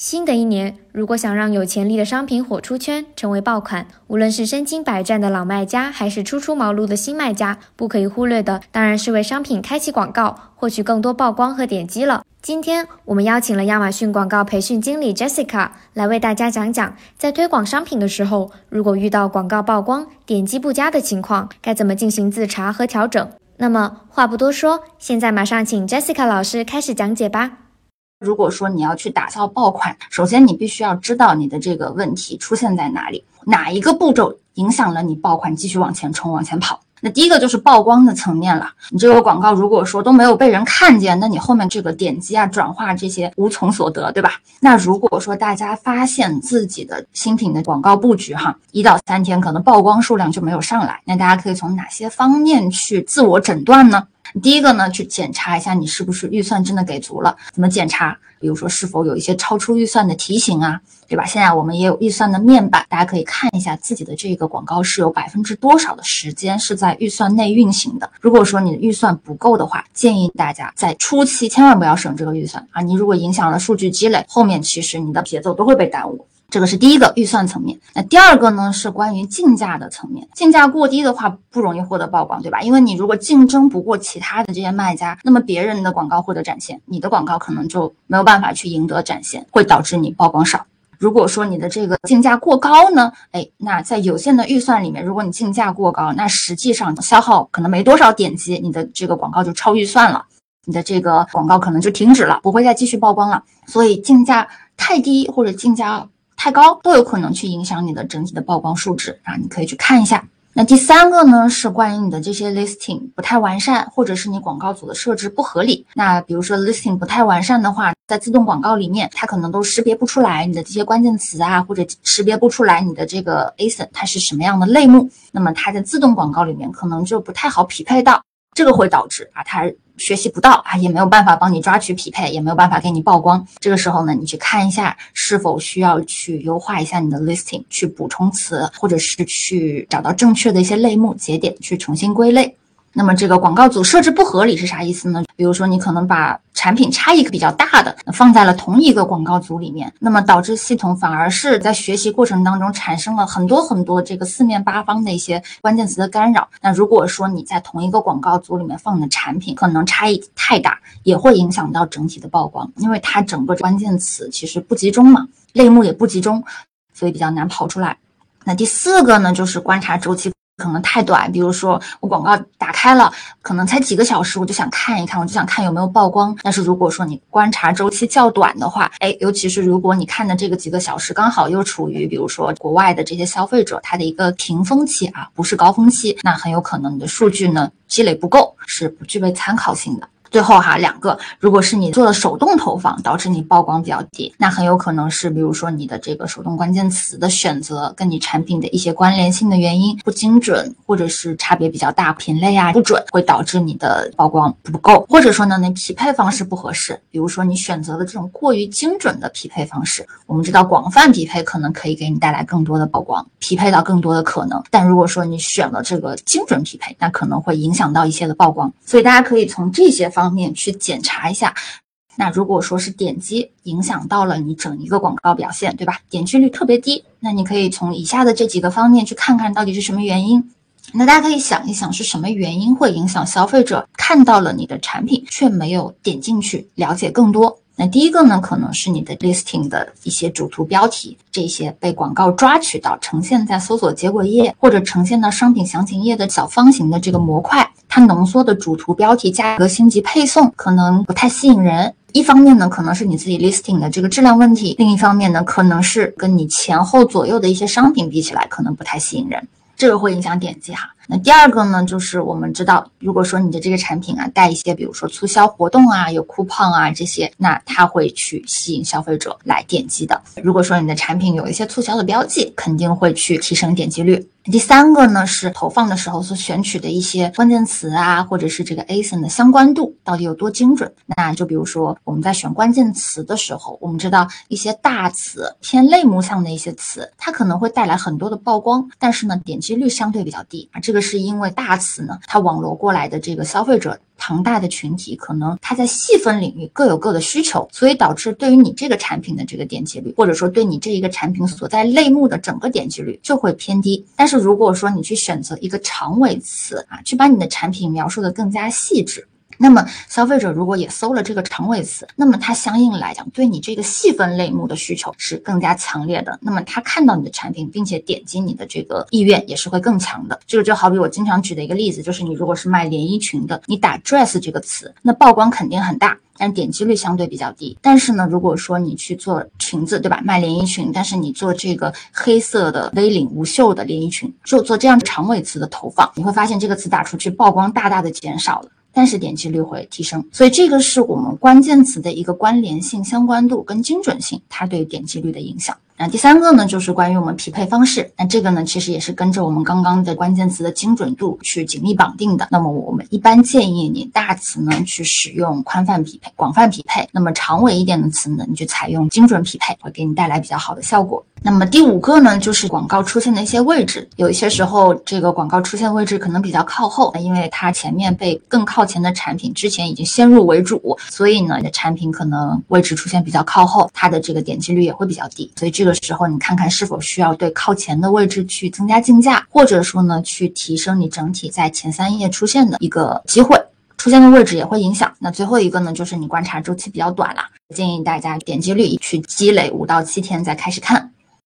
新的一年，如果想让有潜力的商品火出圈，成为爆款，无论是身经百战的老卖家，还是初出茅庐的新卖家，不可以忽略的当然是为商品开启广告，获取更多曝光和点击了。今天我们邀请了亚马逊广告培训经理 Jessica 来为大家讲讲，在推广商品的时候，如果遇到广告曝光、点击不佳的情况，该怎么进行自查和调整。那么话不多说，现在马上请 Jessica 老师开始讲解吧。如果说你要去打造爆款，首先你必须要知道你的这个问题出现在哪里，哪一个步骤影响了你爆款继续往前冲、往前跑。那第一个就是曝光的层面了，你这个广告如果说都没有被人看见，那你后面这个点击啊、转化这些无从所得，对吧？那如果说大家发现自己的新品的广告布局哈，一到三天可能曝光数量就没有上来，那大家可以从哪些方面去自我诊断呢？第一个呢，去检查一下你是不是预算真的给足了？怎么检查？比如说是否有一些超出预算的提醒啊，对吧？现在我们也有预算的面板，大家可以看一下自己的这个广告是有百分之多少的时间是在预算内运行的。如果说你的预算不够的话，建议大家在初期千万不要省这个预算啊！你如果影响了数据积累，后面其实你的节奏都会被耽误。这个是第一个预算层面，那第二个呢是关于竞价的层面。竞价过低的话，不容易获得曝光，对吧？因为你如果竞争不过其他的这些卖家，那么别人的广告获得展现，你的广告可能就没有办法去赢得展现，会导致你曝光少。如果说你的这个竞价过高呢，哎，那在有限的预算里面，如果你竞价过高，那实际上消耗可能没多少点击，你的这个广告就超预算了，你的这个广告可能就停止了，不会再继续曝光了。所以竞价太低或者竞价。太高都有可能去影响你的整体的曝光数值啊，你可以去看一下。那第三个呢，是关于你的这些 listing 不太完善，或者是你广告组的设置不合理。那比如说 listing 不太完善的话，在自动广告里面，它可能都识别不出来你的这些关键词啊，或者识别不出来你的这个 asin 它是什么样的类目，那么它在自动广告里面可能就不太好匹配到。这个会导致啊，他学习不到啊，也没有办法帮你抓取匹配，也没有办法给你曝光。这个时候呢，你去看一下是否需要去优化一下你的 listing，去补充词，或者是去找到正确的一些类目节点，去重新归类。那么这个广告组设置不合理是啥意思呢？比如说你可能把产品差异比较大的放在了同一个广告组里面，那么导致系统反而是在学习过程当中产生了很多很多这个四面八方的一些关键词的干扰。那如果说你在同一个广告组里面放的产品可能差异太大，也会影响到整体的曝光，因为它整个关键词其实不集中嘛，类目也不集中，所以比较难跑出来。那第四个呢，就是观察周期。可能太短，比如说我广告打开了，可能才几个小时，我就想看一看，我就想看有没有曝光。但是如果说你观察周期较短的话，哎，尤其是如果你看的这个几个小时刚好又处于，比如说国外的这些消费者他的一个停峰期啊，不是高峰期，那很有可能你的数据呢积累不够，是不具备参考性的。最后哈，两个，如果是你做的手动投放，导致你曝光比较低，那很有可能是，比如说你的这个手动关键词的选择跟你产品的一些关联性的原因不精准，或者是差别比较大，品类啊不准，会导致你的曝光不够，或者说呢，你匹配方式不合适，比如说你选择的这种过于精准的匹配方式，我们知道广泛匹配可能可以给你带来更多的曝光，匹配到更多的可能，但如果说你选了这个精准匹配，那可能会影响到一些的曝光，所以大家可以从这些方。方面去检查一下，那如果说是点击影响到了你整一个广告表现，对吧？点击率特别低，那你可以从以下的这几个方面去看看到底是什么原因。那大家可以想一想，是什么原因会影响消费者看到了你的产品却没有点进去了解更多？那第一个呢，可能是你的 listing 的一些主图标题，这些被广告抓取到呈现在搜索结果页或者呈现到商品详情页的小方形的这个模块。它浓缩的主图标题价格星级配送可能不太吸引人。一方面呢，可能是你自己 listing 的这个质量问题；另一方面呢，可能是跟你前后左右的一些商品比起来，可能不太吸引人。这个会影响点击哈。那第二个呢，就是我们知道，如果说你的这个产品啊带一些，比如说促销活动啊、有 coupon 啊这些，那它会去吸引消费者来点击的。如果说你的产品有一些促销的标记，肯定会去提升点击率。第三个呢是投放的时候所选取的一些关键词啊，或者是这个 asin 的相关度到底有多精准？那就比如说我们在选关键词的时候，我们知道一些大词偏类目向的一些词，它可能会带来很多的曝光，但是呢点击率相对比较低啊。这个是因为大词呢，它网罗过来的这个消费者庞大的群体，可能它在细分领域各有各的需求，所以导致对于你这个产品的这个点击率，或者说对你这一个产品所在类目的整个点击率就会偏低。但是如果说你去选择一个长尾词啊，去把你的产品描述的更加细致。那么消费者如果也搜了这个长尾词，那么它相应来讲对你这个细分类目的需求是更加强烈的。那么他看到你的产品，并且点击你的这个意愿也是会更强的。这个就好比我经常举的一个例子，就是你如果是卖连衣裙的，你打 dress 这个词，那曝光肯定很大，但点击率相对比较低。但是呢，如果说你去做裙子，对吧？卖连衣裙，但是你做这个黑色的 V 领无袖的连衣裙，就做这样长尾词的投放，你会发现这个词打出去曝光大大的减少了。但是点击率会提升，所以这个是我们关键词的一个关联性、相关度跟精准性，它对点击率的影响。那第三个呢，就是关于我们匹配方式。那这个呢，其实也是跟着我们刚刚的关键词的精准度去紧密绑定的。那么我们一般建议你大词呢去使用宽泛匹配、广泛匹配；那么长尾一点的词呢，你就采用精准匹配，会给你带来比较好的效果。那么第五个呢，就是广告出现的一些位置。有一些时候，这个广告出现位置可能比较靠后，因为它前面被更靠前的产品之前已经先入为主，所以呢，你的产品可能位置出现比较靠后，它的这个点击率也会比较低。所以这个时候，你看看是否需要对靠前的位置去增加竞价，或者说呢，去提升你整体在前三页出现的一个机会。出现的位置也会影响。那最后一个呢，就是你观察周期比较短了，建议大家点击率去积累五到七天再开始看。